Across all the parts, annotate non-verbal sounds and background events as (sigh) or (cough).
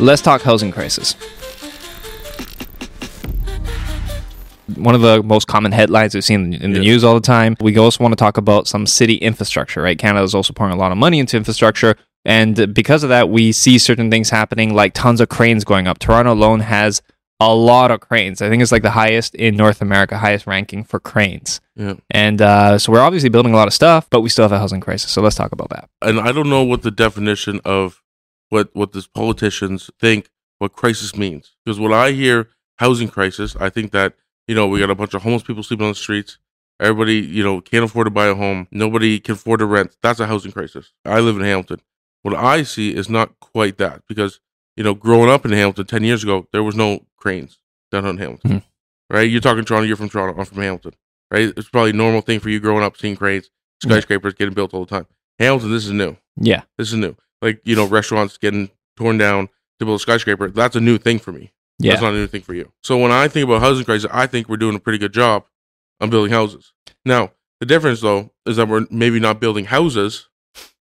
let's talk housing crisis. One of the most common headlines we've seen in the news all the time. We also want to talk about some city infrastructure, right? Canada is also pouring a lot of money into infrastructure. And because of that, we see certain things happening, like tons of cranes going up. Toronto alone has a lot of cranes. I think it's like the highest in North America, highest ranking for cranes. Yeah. And uh, so we're obviously building a lot of stuff, but we still have a housing crisis. So let's talk about that. and I don't know what the definition of what what these politicians think what crisis means. Because when I hear housing crisis, I think that you know we got a bunch of homeless people sleeping on the streets. Everybody you know can't afford to buy a home. Nobody can afford to rent. That's a housing crisis. I live in Hamilton. What I see is not quite that because you know growing up in Hamilton ten years ago there was no cranes down downtown Hamilton. Mhm. Right? You're talking Toronto. You're from Toronto. I'm from Hamilton. Right? It's probably a normal thing for you growing up seeing cranes, skyscrapers getting built all the time. Hamilton, this is new. Yeah. This is new. Like, you know, restaurants getting torn down to build a skyscraper. That's a new thing for me. Yeah. That's not a new thing for you. So when I think about housing crisis, I think we're doing a pretty good job on building houses. Now, the difference though is that we're maybe not building houses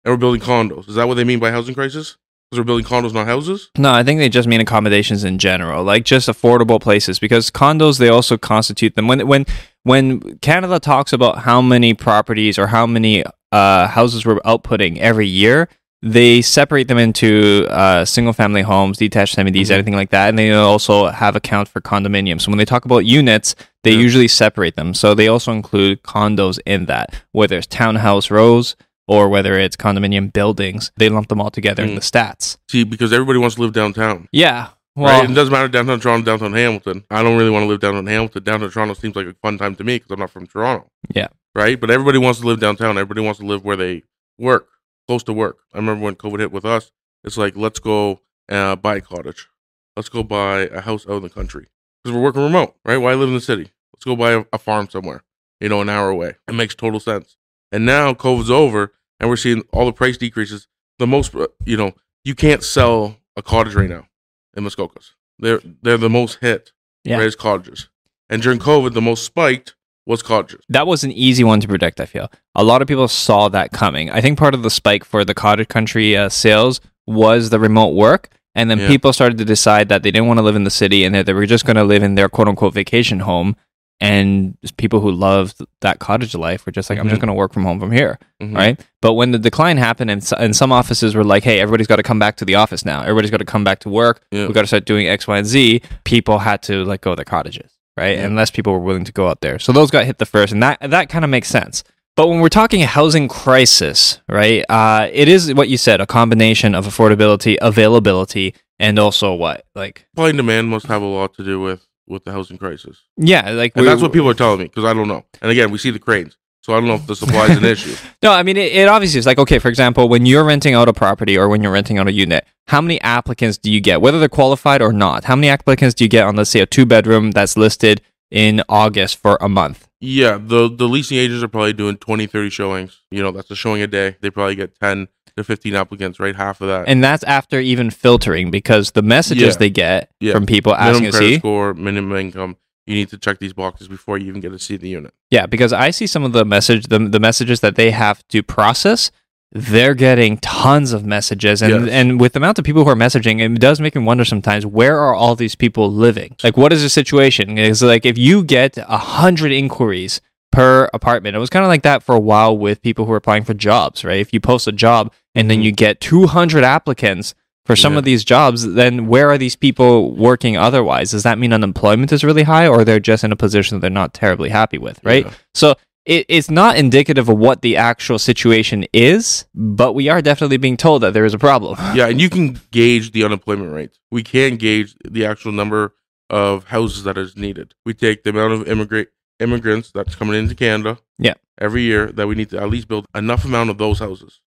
and we're building condos. Is that what they mean by housing crisis? Because we're building condos, not houses? No, I think they just mean accommodations in general, like just affordable places. Because condos, they also constitute them. When when when Canada talks about how many properties or how many uh, houses we're outputting every year, they separate them into uh, single family homes, detached semis, anything like that, and they also have account for condominiums. So when they talk about units, they Yeah. usually separate them. So they also include condos in that, whether it's townhouse rows or whether it's condominium buildings. They lump them all together in Mm. the stats. See, because everybody wants to live downtown. Yeah. Well, right? It doesn't matter downtown Toronto, downtown Hamilton. I don't really want to live downtown Hamilton. Downtown Toronto seems like a fun time to me because I'm not from Toronto. Yeah. Right? But everybody wants to live downtown. Everybody wants to live where they work, close to work. I remember when COVID hit with us, it's like, let's go uh, buy a cottage. Let's go buy a house out in the country because we're working remote, right? Why live in the city? Let's go buy a, a farm somewhere, you know, an hour away. It makes total sense. And now COVID's over and we're seeing all the price decreases. The most, uh, you know, you can't sell a cottage right now in Muskokas. They're they're the most hit. Yeah. Right, cottages. And during COVID, the most spiked was cottages. that was an easy one to predict. I feel a lot of people saw that coming. I think part of the spike for the cottage country uh, sales was the remote work, and then Yeah. people started to decide that they didn't want to live in the city and that they were just going to live in their quote unquote vacation home. And people who loved that cottage life were just like, I'm just Mhm. going to work from home from here, Mhm. right? But when the decline happened, and, and some offices were like, hey, everybody's got to come back to the office now. Everybody's got to come back to work. Yeah. We got to start doing X, Y, and Z. People had to let go of their cottages, right? Yeah. And less people were willing to go out there. So those got hit the first, and that that kind of makes sense. But when we're talking a housing crisis, right? Uh, it is what you said, a combination of affordability, availability, and also what, like, Supply and demand must have a lot to do with with the housing crisis, yeah, like we- that's what people are telling me because I don't know. And again, we see the cranes, so I don't know if the supply is an issue. (laughs) No, I mean it, it obviously is like okay. For example, when you're renting out a property or when you're renting out a unit, how many applicants do you get, whether they're qualified or not? How many applicants do you get on, let's say, a two bedroom that's listed in August for a month? Yeah, the the leasing agents are probably doing 20, 30 showings. You know, that's a showing a day. They probably get ten to fifteen applicants, right? Half of that. And that's after even filtering because the messages Yeah. they get Yeah. from people asking minimum credit see. score, minimum income. You need to check these boxes before you even get to see the unit. Yeah, because I see some of the message the, the messages that they have to process. They're getting tons of messages, and Yes. and with the amount of people who are messaging, it does make me wonder sometimes where are all these people living? Like, what is the situation? Is like if you get a hundred inquiries per apartment, it was kind of like that for a while with people who are applying for jobs, right? If you post a job and then Mhm. you get two hundred applicants for some Yeah. of these jobs, then where are these people working otherwise? Does that mean unemployment is really high, or they're just in a position that they're not terribly happy with, right? Yeah. So it, it's not indicative of what the actual situation is, but we are definitely being told that there is a problem. (laughs) yeah, and you can gauge the unemployment rate. We can gauge the actual number of houses that is needed. We take the amount of immigrant immigrants that's coming into Canada. Yeah. Every year that we need to at least build enough amount of those houses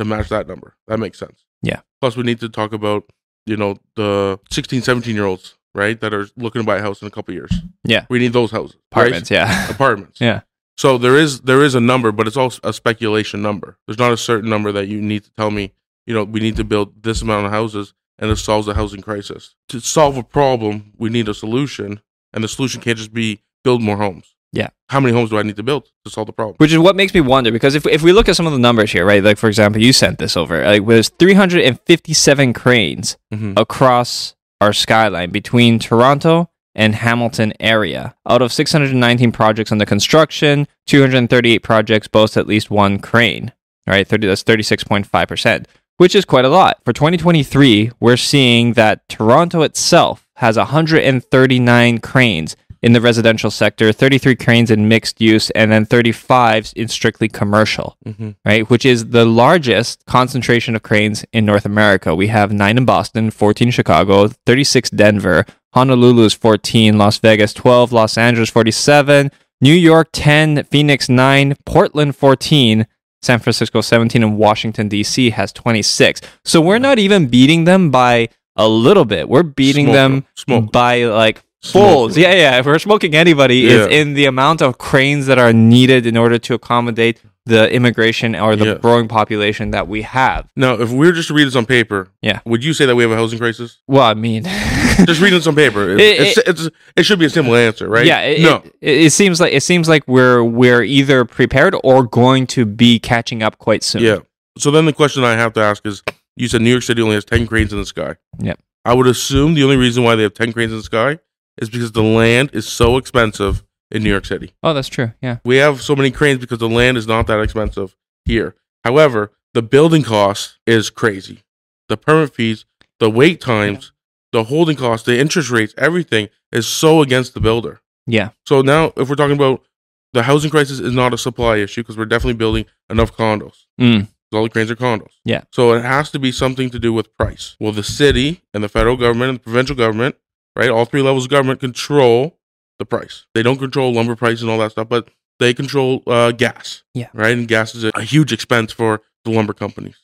to match that number. That makes sense. Yeah. Plus we need to talk about, you know, the 16, 17 year olds, right, that are looking to buy a house in a couple years. Yeah. We need those houses. right? Apartments, yeah. (laughs) Apartments. Yeah. So there is there is a number, but it's also a speculation number. There's not a certain number that you need to tell me. You know, we need to build this amount of houses, and it solves the housing crisis. To solve a problem, we need a solution, and the solution can't just be build more homes. Yeah. How many homes do I need to build to solve the problem? Which is what makes me wonder because if, if we look at some of the numbers here, right? Like for example, you sent this over. Like there's 357 cranes hmm across our skyline between Toronto and Hamilton area. Out of 619 projects under construction, 238 projects boast at least one crane. All right, 30, that's 36.5%, which is quite a lot. For 2023, we're seeing that Toronto itself has 139 cranes in the residential sector, 33 cranes in mixed use, and then 35 in strictly commercial hmm right? Which is the largest concentration of cranes in North America. We have nine in Boston, 14 in Chicago, 36 Denver, Honolulu is 14, Las Vegas 12, Los Angeles 47, New York 10, Phoenix 9, Portland 14, San Francisco 17, and Washington, D.C. has 26. So we're not even beating them by a little bit. We're beating Smoke them them. Smoke. by like Them. Yeah, yeah. If we're smoking anybody, Yeah. it's in the amount of cranes that are needed in order to accommodate the immigration or the Yeah. growing population that we have. Now, if we were just to read this on paper, Yeah. would you say that we have a housing crisis? Well, I mean, (laughs) Just reading this on paper, it, It- it's, it's, it should be a simple answer, right? yeah. It, no, it, it seems like it seems like we're we're either prepared or going to be catching up quite soon. yeah. So then the question I have to ask is: You said New York City only has ten cranes in the sky. Yep. I would assume the only reason why they have ten cranes in the sky is because the land is so expensive in New York City. Oh, that's true. Yeah. We have so many cranes because the land is not that expensive here. However, the building cost is crazy. The permit fees, the wait times, the holding costs, the interest rates, everything is so against the builder. Yeah. So now, if we're talking about the housing crisis, is not a supply issue because we're definitely building enough condos. Mm. All the cranes are condos. Yeah. So it has to be something to do with price. Well, the city and the federal government and the provincial government, right? All three levels of government control the price. They don't control lumber price and all that stuff, but they control uh, gas. Yeah. Right. And gas is a, a huge expense for the lumber companies.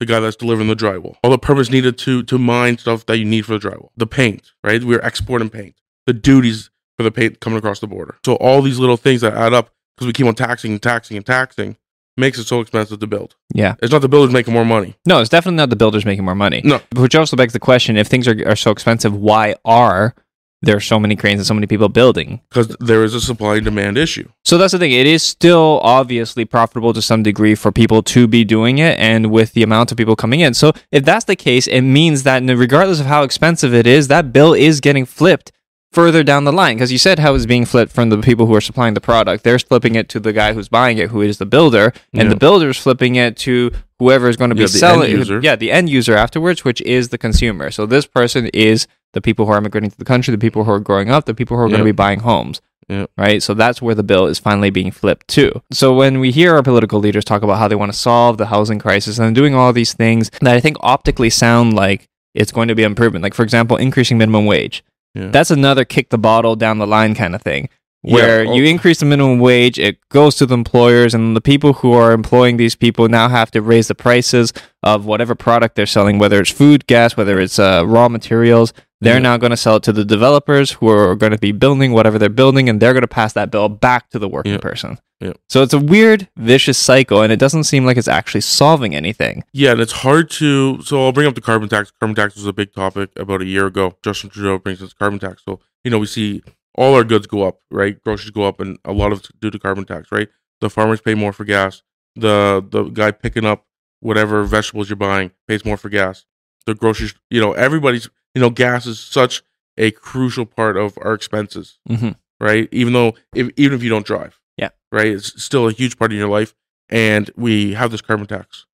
The guy that's delivering the drywall. All the permits needed to to mine stuff that you need for the drywall. The paint. Right. We're exporting paint. The duties for the paint coming across the border. So all these little things that add up because we keep on taxing and taxing and taxing makes it so expensive to build. Yeah. It's not the builders making more money. No, it's definitely not the builders making more money. No. Which also begs the question: if things are, are so expensive, why are there so many cranes and so many people building? because there is a supply and demand issue. So that's the thing. It is still obviously profitable to some degree for people to be doing it, and with the amount of people coming in. So if that's the case, it means that regardless of how expensive it is, that bill is getting flipped further down the line. Because you said how it's being flipped from the people who are supplying the product. They're flipping it to the guy who's buying it, who is the builder, and Yeah. the builder's flipping it to whoever is going to be Yeah, selling. Yeah, the end user afterwards, which is the consumer. So this person is the people who are immigrating to the country, the people who are growing up, the people who are going to be buying homes Yeah. right? So that's where the bill is finally being flipped to. So when we hear our political leaders talk about how they want to solve the housing crisis and doing all these things that I think optically sound like it's going to be improvement, like for example, increasing minimum wage. Yeah. That's another kick the bottle down the line kind of thing. Where Yeah, you oh. increase the minimum wage, it goes to the employers, and the people who are employing these people now have to raise the prices of whatever product they're selling, whether it's food, gas, whether it's uh, raw materials. They're Yeah. now going to sell it to the developers who are going to be building whatever they're building, and they're going to pass that bill back to the working Yeah. person. Yeah. So it's a weird, vicious cycle, and it doesn't seem like it's actually solving anything. Yeah, and it's hard to. So I'll bring up the carbon tax. Carbon tax was a big topic about a year ago. Justin Trudeau brings this carbon tax. So you know we see all our goods go up, right? Groceries go up, and a lot of it's due to carbon tax, right? The farmers pay more for gas. The the guy picking up whatever vegetables you're buying pays more for gas. The groceries, you know, everybody's, you know, gas is such a crucial part of our expenses. hmm right? Even though, if, even if you don't drive, Yeah. right, it's still a huge part of your life. And we have this carbon tax.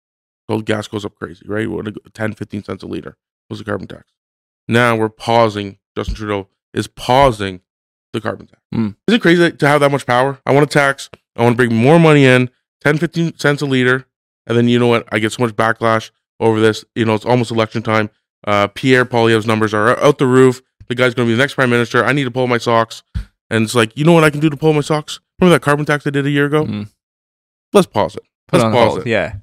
So gas goes up crazy, right? What, 10, 15 cents a liter was the carbon tax. Now we're pausing. Justin Trudeau is pausing the carbon tax. Mm. Is it crazy to have that much power? I want to tax. I want to bring more money in, 10, 15 cents a liter. And then you know what? I get so much backlash over this. You know, it's almost election time. Uh, Pierre Poilievre's numbers are out the roof. The guy's going to be the next prime minister. I need to pull my socks. And it's like, you know what I can do to pull my socks? Remember that carbon tax I did a year ago? Mm. Let's pause it. Put Let's pause hold. it. Yeah.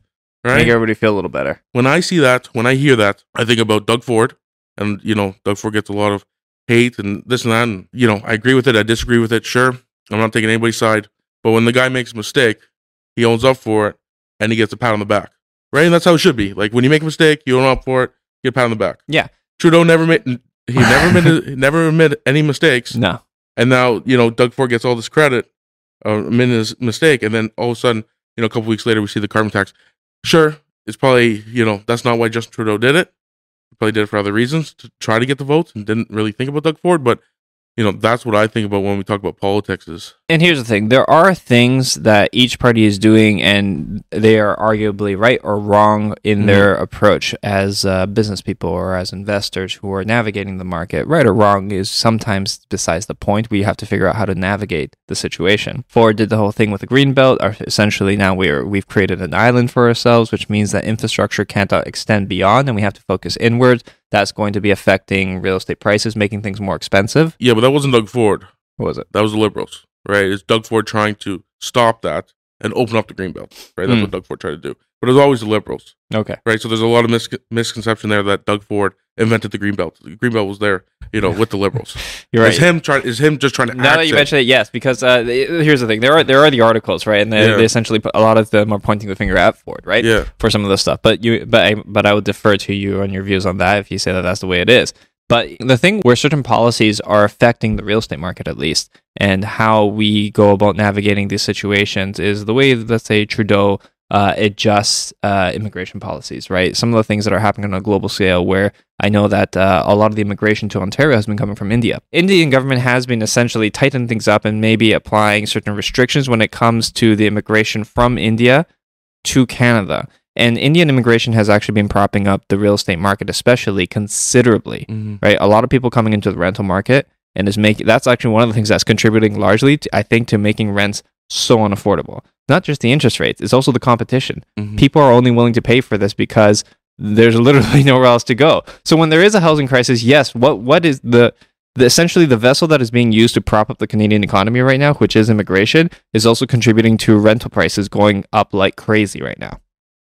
Right? Make everybody feel a little better. when I see that, when I hear that, I think about Doug Ford, and you know, Doug Ford gets a lot of hate and this and that, and you know, I agree with it, I disagree with it. Sure, I'm not taking anybody's side, but when the guy makes a mistake, he owns up for it, and he gets a pat on the back, right? And that's how it should be. Like when you make a mistake, you own up for it, get a pat on the back. Yeah. Trudeau never made, he never made, (laughs) never made any mistakes, No. and now you know Doug Ford gets all this credit uh, a min- mistake, and then all of a sudden, you know, a couple weeks later, we see the carbon tax. Sure, it's probably you know that's not why Justin Trudeau did it. He probably did it for other reasons to try to get the votes and didn't really think about Doug Ford. But you know, that's what I think about when we talk about politics. Is And here's the thing there are things that each party is doing, and they are arguably right or wrong in Mhm. their approach as uh, business people or as investors who are navigating the market. Right or wrong is sometimes besides the point. We have to figure out how to navigate the situation. Ford did the whole thing with the green belt. Essentially, now we're we've created an island for ourselves, which means that infrastructure can't extend beyond, and we have to focus inward. That's going to be affecting real estate prices, making things more expensive. yeah, but that wasn't Doug Ford. What was it? That was the Liberals, right? It's Doug Ford trying to stop that and open up the Greenbelt, right? That's Mm. what Doug Ford tried to do. But it was always the Liberals, Okay. right? So there's a lot of mis- misconception there that Doug Ford invented the Greenbelt. The Greenbelt was there, you know, with the Liberals. (laughs) You're right. Is him trying? Is him just trying to? Now that you mention it, yes, because uh, here's the thing: there are there are the articles, right, and they, Yeah. they essentially put, a lot of them are pointing the finger at Ford, right, yeah, for some of the stuff. But you, but I, but I would defer to you on your views on that if you say that that's the way it is. But the thing where certain policies are affecting the real estate market, at least, and how we go about navigating these situations is the way, let's say, Trudeau uh, adjusts uh, immigration policies, right? Some of the things that are happening on a global scale, where I know that uh, a lot of the immigration to Ontario has been coming from India. Indian government has been essentially tightening things up and maybe applying certain restrictions when it comes to the immigration from India to Canada. And Indian immigration has actually been propping up the real estate market, especially considerably Mhm. right? A lot of people coming into the rental market and is making that's actually one of the things that's contributing largely, to, I think, to making rents so unaffordable. Not just the interest rates; it's also the competition. Mhm. People are only willing to pay for this because there's (laughs) literally nowhere else to go. So when there is a housing crisis, yes, what what is the the, essentially the vessel that is being used to prop up the Canadian economy right now, which is immigration, is also contributing to rental prices going up like crazy right now.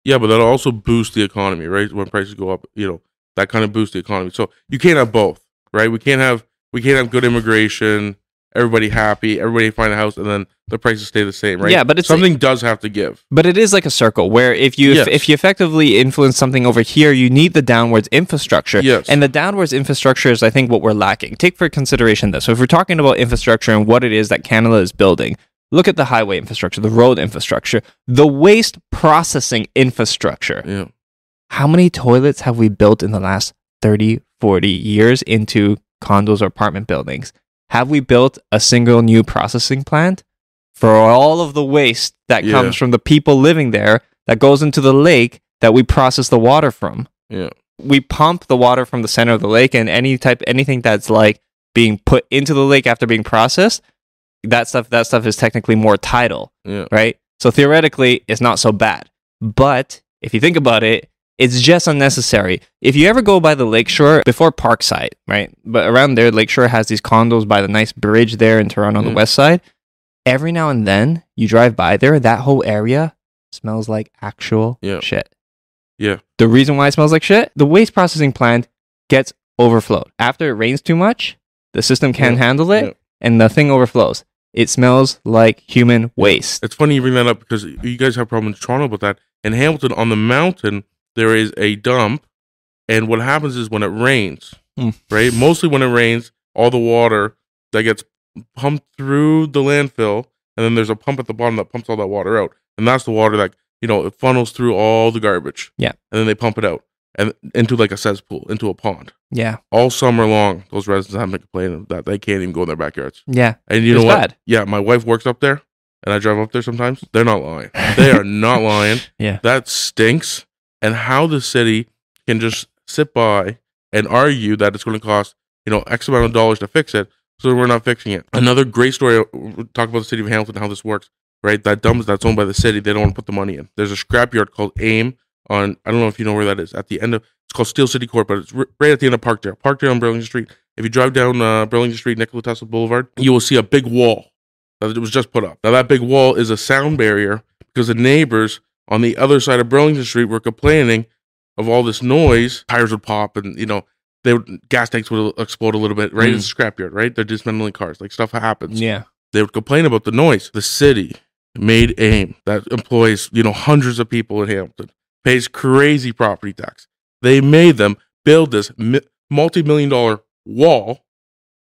Yeah, but that'll also boost the economy, right? When prices go up, you know, that kind of boosts the economy. So you can't have both, right? We can't have we can't have good immigration, everybody happy, everybody find a house, and then the prices stay the same, right? Yeah, but it's- something does have to give. But it is like a circle where if you Yes. if you effectively influence something over here, you need the downwards infrastructure. Yes. And the downwards infrastructure is I think what we're lacking. Take for consideration this. So if we're talking about infrastructure and what it is that Canada is building, look at the highway infrastructure, the road infrastructure, the waste processing infrastructure. Yeah. How many toilets have we built in the last 30, 40 years into condos or apartment buildings? Have we built a single new processing plant for all of the waste that Yeah. comes from the people living there that goes into the lake that we process the water from? Yeah. We pump the water from the center of the lake and any type anything that's like being put into the lake after being processed, that stuff that stuff is technically more tidal Yeah. right? So theoretically, it's not so bad. But if you think about it, it's just unnecessary. If you ever go by the lakeshore before Parkside, right? But around there, Lakeshore has these condos by the nice bridge there in Toronto on the west side. Every now and then, you drive by there, that whole area smells like actual Yeah. shit. Yeah. The reason why it smells like shit, the waste processing plant gets overflowed. After it rains too much, the system can't Yeah. handle it, Yeah. and the thing overflows. It smells like human waste. It's funny you bring that up because you guys have problems in Toronto with that. In Hamilton, on the mountain, there is a dump, and what happens is when it rains, Hmm. right? Mostly when it rains, all the water that gets pumped through the landfill, and then there's a pump at the bottom that pumps all that water out, and that's the water that you know it funnels through all the garbage. Yeah. and then they pump it out and into like a cesspool, into a pond. Yeah. All summer long, those residents have been complaining that they can't even go in their backyards. Yeah. And you It's know what? bad. Yeah, my wife works up there, and I drive up there sometimes. They're not lying. They are not (laughs) lying. Yeah. That stinks. And how the city can just sit by and argue that it's going to cost you know X amount of dollars to fix it, so we're not fixing it. Another great story. Uh, we'll Talk about the city of Hamilton, how this works. Right, that dump that's owned by the city. They don't want to put the money in. There's a scrapyard called AIM on. I don't know if you know where that is. At the end of it's called Steel City Court, but it's r- right at the end of Parkdale. Parkdale on Burlington Street. If you drive down uh, Burlington Street, Nikola Tesla Boulevard, you will see a big wall that was just put up. Now that big wall is a sound barrier because the neighbors on the other side of Burlington Street were complaining of all this noise. Tires would pop, and you know, they would, gas tanks would explode a little bit. Right, Mm. it's a scrapyard. Right, they're dismantling cars. Like stuff happens. Yeah. They would complain about the noise. The city made AIM that employs you know hundreds of people in Hamilton, pays crazy property tax. They made them build this multi-million dollar wall,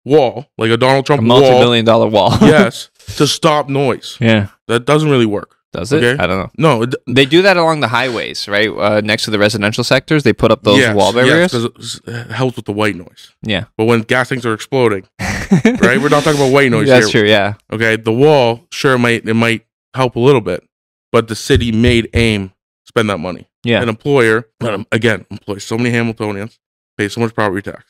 wall like a Donald Trump wall multi-million dollar wall. (laughs) yes, to stop noise. Yeah. That doesn't really work. Does it? Okay. I don't know. No, it, They do that along the highways, right? Uh, next to the residential sectors, they put up those yes, wall barriers. because it helps with the white noise. yeah. But when gas tanks are exploding, (laughs) right? We're not talking about white noise That's here. true. Yeah. Okay, the wall sure it might it might help a little bit, but the city made AIM spend that money. Yeah. An employer, um, (clears throat) again, employs so many Hamiltonians, pays so much property tax.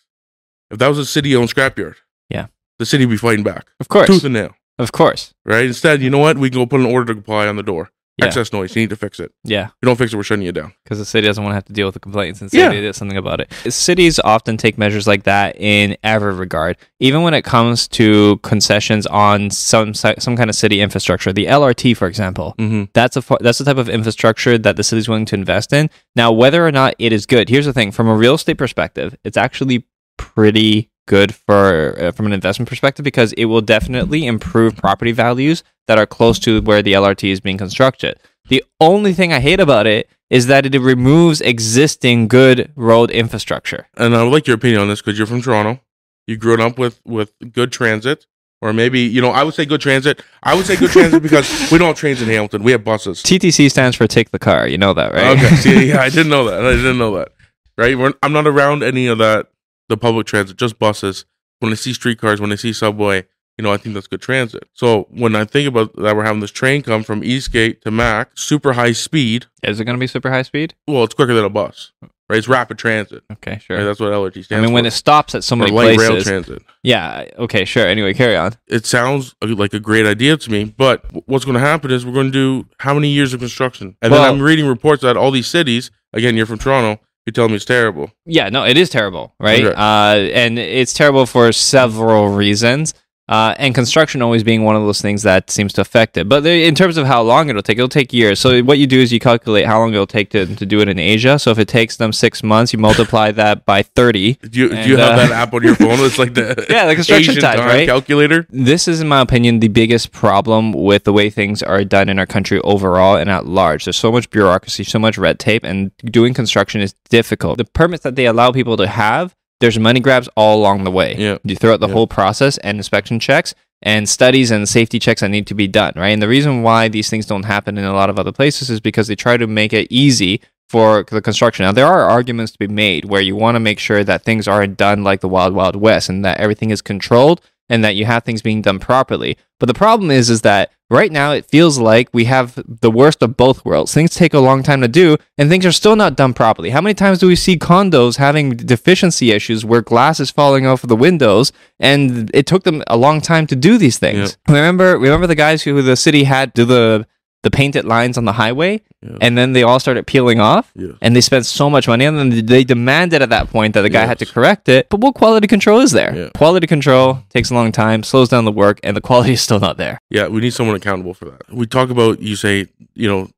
If that was a city-owned scrapyard, Yeah. the city would be fighting back, Of course. tooth and nail. Of course. Right? Instead, you know what? We can go put an order to comply on the door. Yeah. Excess noise. You need to fix it. Yeah. If you don't fix it, we're shutting you down. because the city doesn't want to have to deal with the complaints and say Yeah. they did something about it. Cities often take measures like that in every regard, even when it comes to concessions on some some kind of city infrastructure. The LRT, for example, Mm-hmm. that's a that's the type of infrastructure that the city's willing to invest in. Now, whether or not it is good, here's the thing: from a real estate perspective, it's actually pretty good for uh, from an investment perspective because it will definitely improve property values that are close to where the LRT is being constructed. The only thing I hate about it is that it removes existing good road infrastructure. And I would like your opinion on this because you're from Toronto. You grew up with with good transit, or maybe you know I would say good transit. I would say good transit (laughs) because we don't have trains in Hamilton. We have buses. TTC stands for take the car. You know that, right? Okay. (laughs) See, yeah, I didn't know that. I didn't know that. Right? We're, I'm not around any of that. The public transit, just buses. When I see streetcars, when I see subway, you know, I think that's good transit. So when I think about that, we're having this train come from Eastgate to Mac, super high speed. Is it going to be super high speed? Well, it's quicker than a bus. Right? It's rapid transit. Okay, sure. Right? That's what LRT stands for. I mean, for. when it stops at so many or light rail transit. Yeah. Okay. Sure. Anyway, carry on. it sounds like a great idea to me, but what's going to happen is we're going to do how many years of construction? And Well- then I'm reading reports that all these cities, again, you're from Toronto, you're telling me it's terrible. Yeah. No, it is terrible, right? Okay. Uh, and it's terrible for several reasons. Uh, and construction always being one of those things that seems to affect it. But the- in terms of how long it'll take, it'll take years. So what you do is you calculate how long it'll take to, to do it in Asia. So if it takes them six months, you multiply (laughs) that by 30. Do you, do And, you have uh, that app on your phone? It's like (laughs) the Yeah, the construction Asian time, right? calculator. This is, in my opinion, the biggest problem with the way things are done in our country overall and at large. There's so much bureaucracy, so much red tape, and doing construction is difficult. The permits that they allow people to have, there's money grabs all along the way. Yeah. You throughout the Yeah. whole process and inspection checks and studies and safety checks that need to be done, right? And the reason why these things don't happen in a lot of other places is because they try to make it easy for the construction. Now, there are arguments to be made where you want to make sure that things aren't done like the Wild Wild West and that everything is controlled and that you have things being done properly. But the problem is, is that right now it feels like we have the worst of both worlds. Things take a long time to do, and things are still not done properly. How many times do we see condos having deficiency issues where glass is falling off of the windows, and it took them a long time to do these things? Remember, remember the guys who the city had do the the painted lines on the highway, Yeah. and then they all started peeling off Yeah. and they spent so much money and then they demanded at that point that the guy had to correct it but what quality control is there Yeah. quality control takes a long time slows down the work and the quality is still not there Yeah, we need someone accountable for that. We talk about, you say, you know,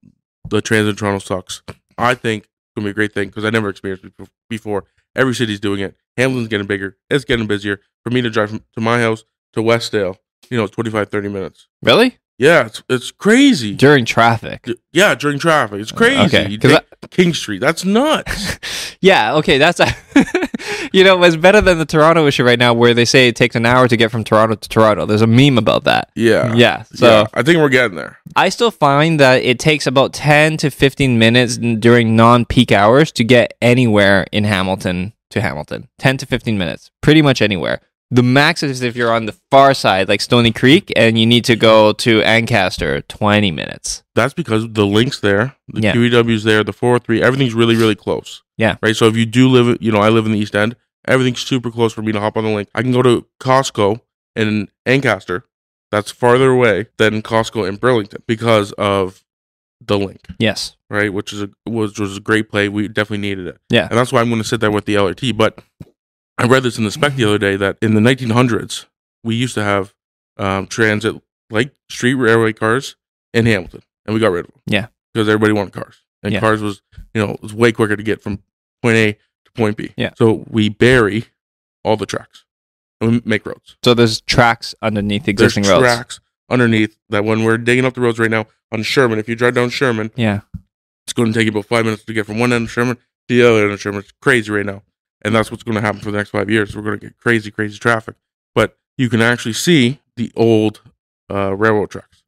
the transit in Toronto sucks. I think it's going to be a great thing because I never experienced it before. Every city's doing it. Hamilton's getting bigger. It's getting busier. For me to drive from, to my house to Westdale, you know, it's 25, 30 minutes. really Yeah, it's, it's crazy. during traffic Yeah, during traffic. It's crazy. okay take King Street. That's nuts. (laughs) yeah okay that's a (laughs) you know it's better than the toronto issue right now where they say it takes an hour to get from toronto to toronto there's a meme about that yeah. yeah so Yeah, I think we're getting there. I still find that it takes about 10 to 15 minutes during non peak hours to get anywhere in Hamilton to Hamilton. 10 to 15 minutes, pretty much anywhere. The max is if you're on the far side, like Stoney Creek, and you need to go to Ancaster, 20 minutes. That's because the Linc's there, the Yeah. QEW's there, the 403, everything's really, really close. Yeah. Right. So if you do live, you know, I live in the East End, everything's super close for me to hop on the Linc. I can go to Costco in Ancaster, that's farther away than Costco in Burlington because of the Linc, Yes. right? Which is a was was a great play. We definitely needed it. Yeah. And that's why I'm going to sit there with the LRT. But I read this in the spec the other day that in the 1900s we used to have um, transit like street railway cars in Hamilton, and we got rid of them. Yeah. because everybody wanted cars, and Yeah. cars was you know it was way quicker to get from point A to point B. Yeah. So we bury all the tracks and we make roads. So there's tracks underneath the There's existing roads. tracks underneath that when we're digging up the roads right now on Sherman. If you drive down Sherman, Yeah. it's going to take you about five minutes to get from one end of Sherman to the other end of Sherman. It's crazy right now. And that's what's going to happen for the next five years. We're going to get crazy, crazy traffic. But you can actually see the old uh, railroad tracks.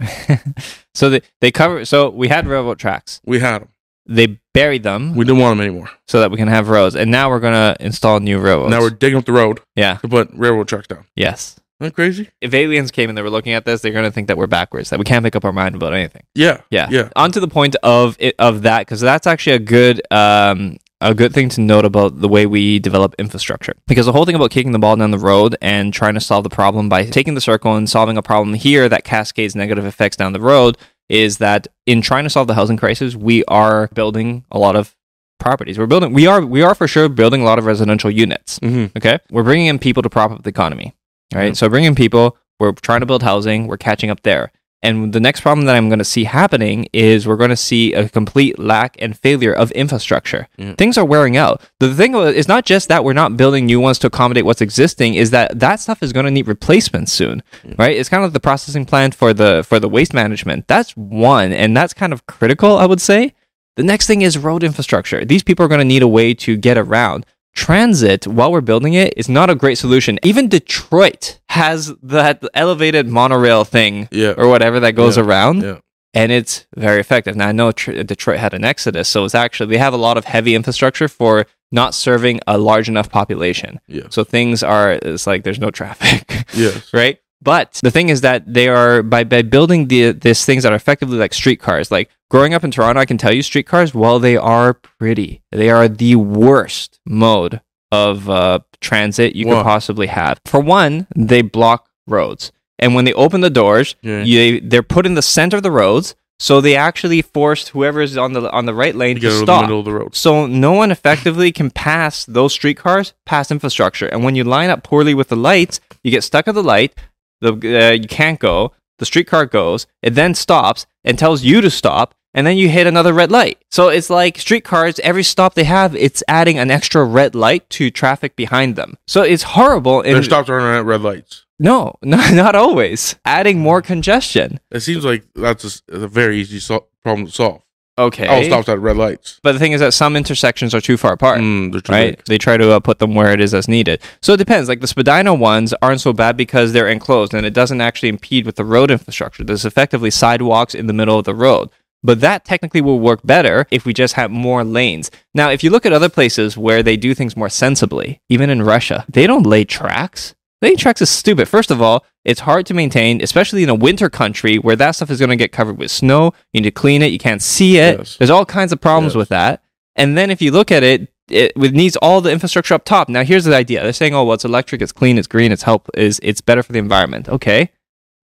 (laughs) so they, they cover. So we had railroad tracks. We had them. They buried them We didn't want them anymore. so that we can have roads, and now we're gonna install new railroads. Now we're digging up the road yeah. to put railroad tracks down. Yes. Isn't that crazy? If aliens came and they were looking at this, they're gonna think that we're backwards, that we can't make up our mind about anything. Yeah. Yeah. Yeah. On to the point of it, of that, because that's actually a good um, a good thing to note about the way we develop infrastructure. Because the whole thing about kicking the ball down the road and trying to solve the problem by taking the circle and solving a problem here that cascades negative effects down the road is that in trying to solve the housing crisis, we are building a lot of properties. We're building. We are. We are for sure building a lot of residential units. Mm-hmm. Okay, we're bringing in people to prop up the economy. Right. Mhm. So bringing people, we're trying to build housing. We're catching up there. And the next problem that I'm going to see happening is we're going to see a complete lack and failure of infrastructure. Yeah. Things are wearing out. The thing is not just that we're not building new ones to accommodate what's existing, is that that stuff is going to need replacements soon, Yeah. right? It's kind of like the processing plant for the for the waste management. That's one, and that's kind of critical, I would say. The next thing is road infrastructure. These people are going to need a way to get around. Transit, while we're building it, is not a great solution. Even Detroit has that elevated monorail thing Yeah. or whatever that goes Yeah. around, Yeah. and it's very effective. Now I know tr- Detroit had an exodus, so it's actually they have a lot of heavy infrastructure for not serving a large enough population. Yeah. So things are it's like there's no traffic, Yes. (laughs) right? But the thing is that they are by by building the these things that are effectively like streetcars. Like growing up in Toronto, I can tell you streetcars, while they are pretty, they are the worst mode of uh, transit you Why? could possibly have. For one, they block roads, and when they open the doors, Yeah. you, they're put in the center of the roads, so they actually forced whoever's on the on the right lane to stop. middle of the road. So no one effectively can pass those streetcars past infrastructure. And when you line up poorly with the lights, you get stuck at the light. The uh, you can't go. The streetcar goes. It then stops and tells you to stop. And then you hit another red light. So it's like streetcars. Every stop they have, it's adding an extra red light to traffic behind them. So it's horrible. Their And stops aren't at red lights. no, (laughs) not, not always. Adding more congestion. It seems like that's a very easy sol- problem to solve. Okay. All stops at red lights. But the thing is that some intersections are too far apart. Mm, they're too right? big. They try to uh, put them where it is as needed. So it depends. Like the Spadina ones aren't so bad because they're enclosed and it doesn't actually impede with the road infrastructure. There's effectively sidewalks in the middle of the road. But that technically will work better if we just have more lanes. Now, if you look at other places where they do things more sensibly, even in Russia, they don't lay tracks. Tracks is stupid. First of all, it's hard to maintain, especially in a winter country where that stuff is going to get covered with snow. You need to clean it. You can't see it. Yes. There's all kinds of problems Yes. with that. And then if you look at it, it, it needs all the infrastructure up top. Now here's the idea: they're saying, "Oh, well, it's electric, it's clean, it's green, it's help, is it's better for the environment." Okay,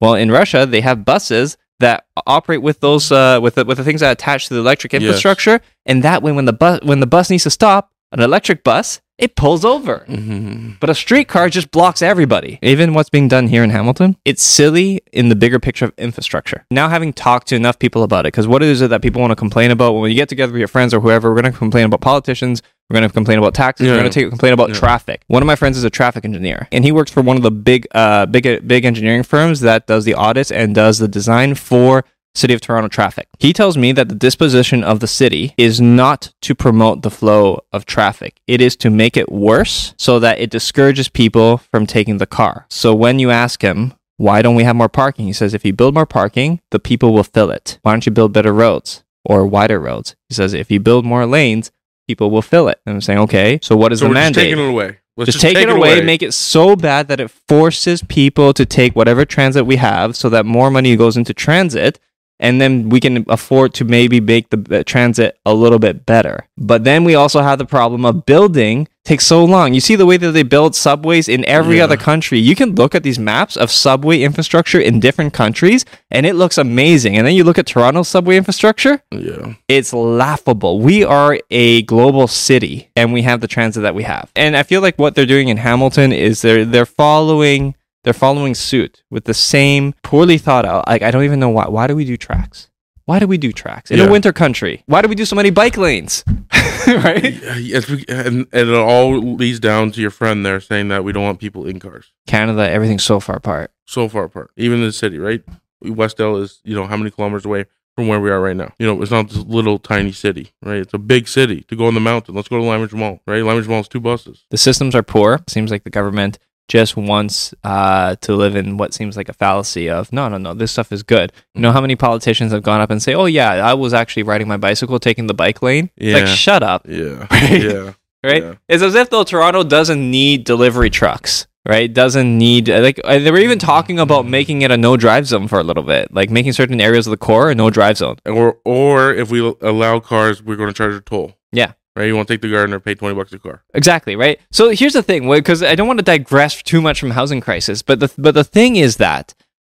well, in Russia, they have buses that operate with those uh, with the, with the things that attach to the electric Yes. infrastructure, and that way, when the bus when the bus needs to stop, an electric bus, it pulls over. Mhm. But a streetcar just blocks everybody. Even what's being done here in Hamilton, it's silly in the bigger picture of infrastructure. Now, having talked to enough people about it, because what is it that people want to complain about when you get together with your friends or whoever? We're going to complain about politicians. We're going to complain about taxes. We're going to complain about Yeah. traffic. One of my friends is a traffic engineer, and he works for one of the big, uh, big, big engineering firms that does the audits and does the design for City of Toronto traffic. He tells me that the disposition of the city is not to promote the flow of traffic. It is to make it worse so that it discourages people from taking the car. So when you ask him, why don't we have more parking? He says, if you build more parking, the people will fill it. Why don't you build better roads or wider roads? He says, if you build more lanes, people will fill it. And I'm saying, okay, so what is So the we're just taking it away. Let's just, take, it away, make it so bad that it forces people to take whatever transit we have so that more money goes into transit and then we can afford to maybe make the transit a little bit better. But then we also have the problem of building takes so long. You see the way that they build subways in every Yeah. other country. You can look at these maps of subway infrastructure in different countries and it looks amazing. And then you look at Toronto's subway infrastructure, Yeah. it's laughable. We are a global city and we have the transit that we have. And I feel like what they're doing in Hamilton is they're they're following they're following suit with the same poorly thought out. Like I don't even know why why do we do tracks? Why do we do tracks in Yeah. a winter country? Why do we do so many bike lanes? (laughs) right? Yes, we- and, and it all leads down to your friend there saying that we don't want people in cars Canada, everything's so far apart. so far apart. Even in the city, right? Westdale is, you know, how many kilometers away from where we are right now? You know, it's not this little tiny city, right? It's a big city to go on the mountain. Let's go to Limeridge Mall, right? Limeridge Mall is two buses. The systems are poor. Seems like the government just wants uh, to live in what seems like a fallacy of no, no, no, this stuff is good. You know how many politicians have gone up and say, "Oh yeah, I was actually riding my bicycle, taking the bike lane." It's Like, shut up, Yeah. (laughs) Right? Yeah. right? Yeah. It's as if though Toronto doesn't need delivery trucks, right? Doesn't need like uh, they were even talking about making it a no drive zone for a little bit, like making certain areas of the core a no drive zone. Or or if we allow cars, we're going to charge a toll. Yeah. Right. You want to take the Gardiner, pay twenty bucks a car. Exactly, right? So here's the thing, because I don't want to digress too much from housing crisis, but the but the thing is that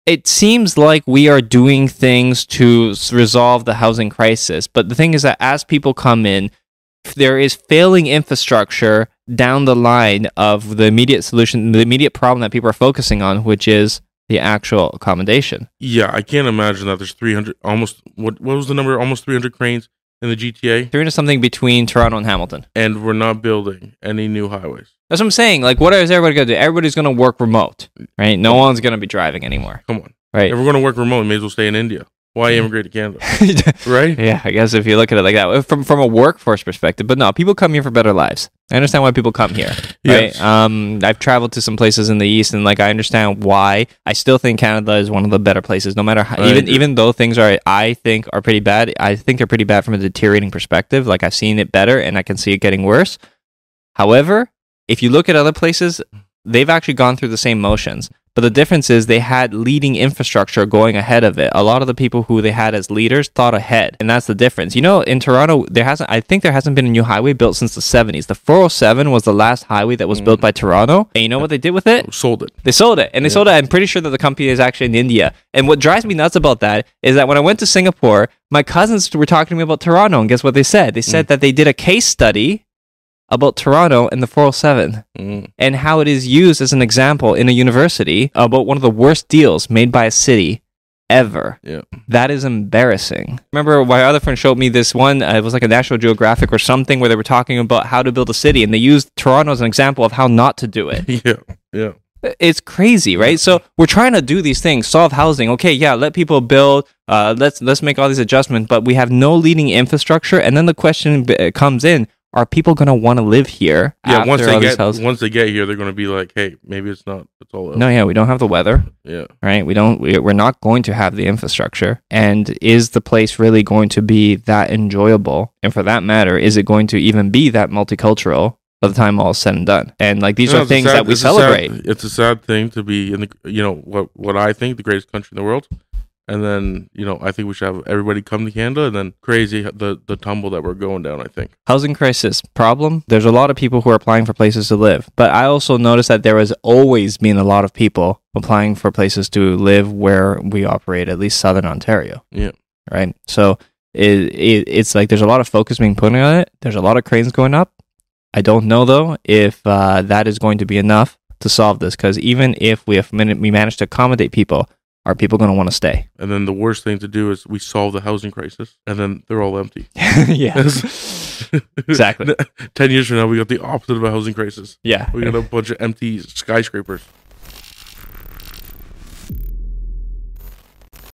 it seems like we are doing things to resolve the housing crisis, but the thing is that as people come in, there is failing infrastructure down the line of the immediate solution, the immediate problem that people are focusing on, which is the actual accommodation. Yeah, I can't imagine that there's three hundred almost what what was the number? Almost three hundred cranes in the GTA, There is something between Toronto and Hamilton. and we're not building any new highways. That's what I'm saying. Like, what is everybody going to do? Everybody's going to work remote, right? No one's going to be driving anymore, Come on. right? If we're going to work remote, we may as well stay in India. Why immigrate to Canada? (laughs) Right? Yeah, I guess if you look at it like that, from from a workforce perspective, but no, people come here for better lives. I understand why people come here, right? Yes. Um, I've traveled to some places in the east, and like I understand why. I still think Canada is one of the better places, no matter how. Even even though things are, I think, are pretty bad. I think they're pretty bad from a deteriorating perspective. Like I've seen it better, and I can see it getting worse. However, if you look at other places, they've actually gone through the same motions. But the difference is they had leading infrastructure going ahead of it. A lot of the people who they had as leaders thought ahead, and that's the difference. You know, in Toronto, there hasn't. I think there hasn't been a new highway built since the '70s. The 407 was the last highway that was built mm. by Toronto, and you know what they did with it? Sold it. They sold it, and they sold it. I'm pretty sure that the company is actually in India. And what drives me nuts about that is that when I went to Singapore, my cousins were talking to me about Toronto, and guess what they said? They said mm. that they did a case study about Toronto and the 407 Mm. and how it is used as an example in a university about one of the worst deals made by a city ever. Yeah. That is embarrassing. Remember, my other friend showed me this one. Uh, it was like a National Geographic or something where they were talking about how to build a city, and they used Toronto as an example of how not to do it. (laughs) Yeah. Yeah. It's crazy, right? So we're trying to do these things, solve housing. Okay, yeah, let people build. Uh, let's let's make all these adjustments, but we have no leading infrastructure. And then the question b- comes in: Are people going to want to live here? Yeah. after Once they get once they get here, they're going to be like, hey, maybe it's not. It's all. No, yeah, we don't have the weather, Yeah. right? We don't. we- We're not going to have the infrastructure. And is the place really going to be that enjoyable? And for that matter, is it going to even be that multicultural by the time all is said and done? And like these No, are things sad- that we it's a sad- celebrate. it's a sad thing to be in the you know what what I think the greatest country in the world, and then you know I think we should have everybody come to Canada, and then crazy the the tumble that we're going down. I think. housing crisis problem there's a lot of people who are applying for places to live but i also noticed that there has always been a lot of people applying for places to live where we operate at least southern ontario Yeah. right so it, it, it's like there's a lot of focus being put on it there's a lot of cranes going up i don't know though if uh, that is going to be enough to solve this because even if we have we manage to accommodate people are people going to want to stay And then the worst thing to do is we solve the housing crisis, and then they're all empty. (laughs) yeah (laughs) Exactly. Ten years from now, we got the opposite of a housing crisis. yeah We got a bunch of empty skyscrapers.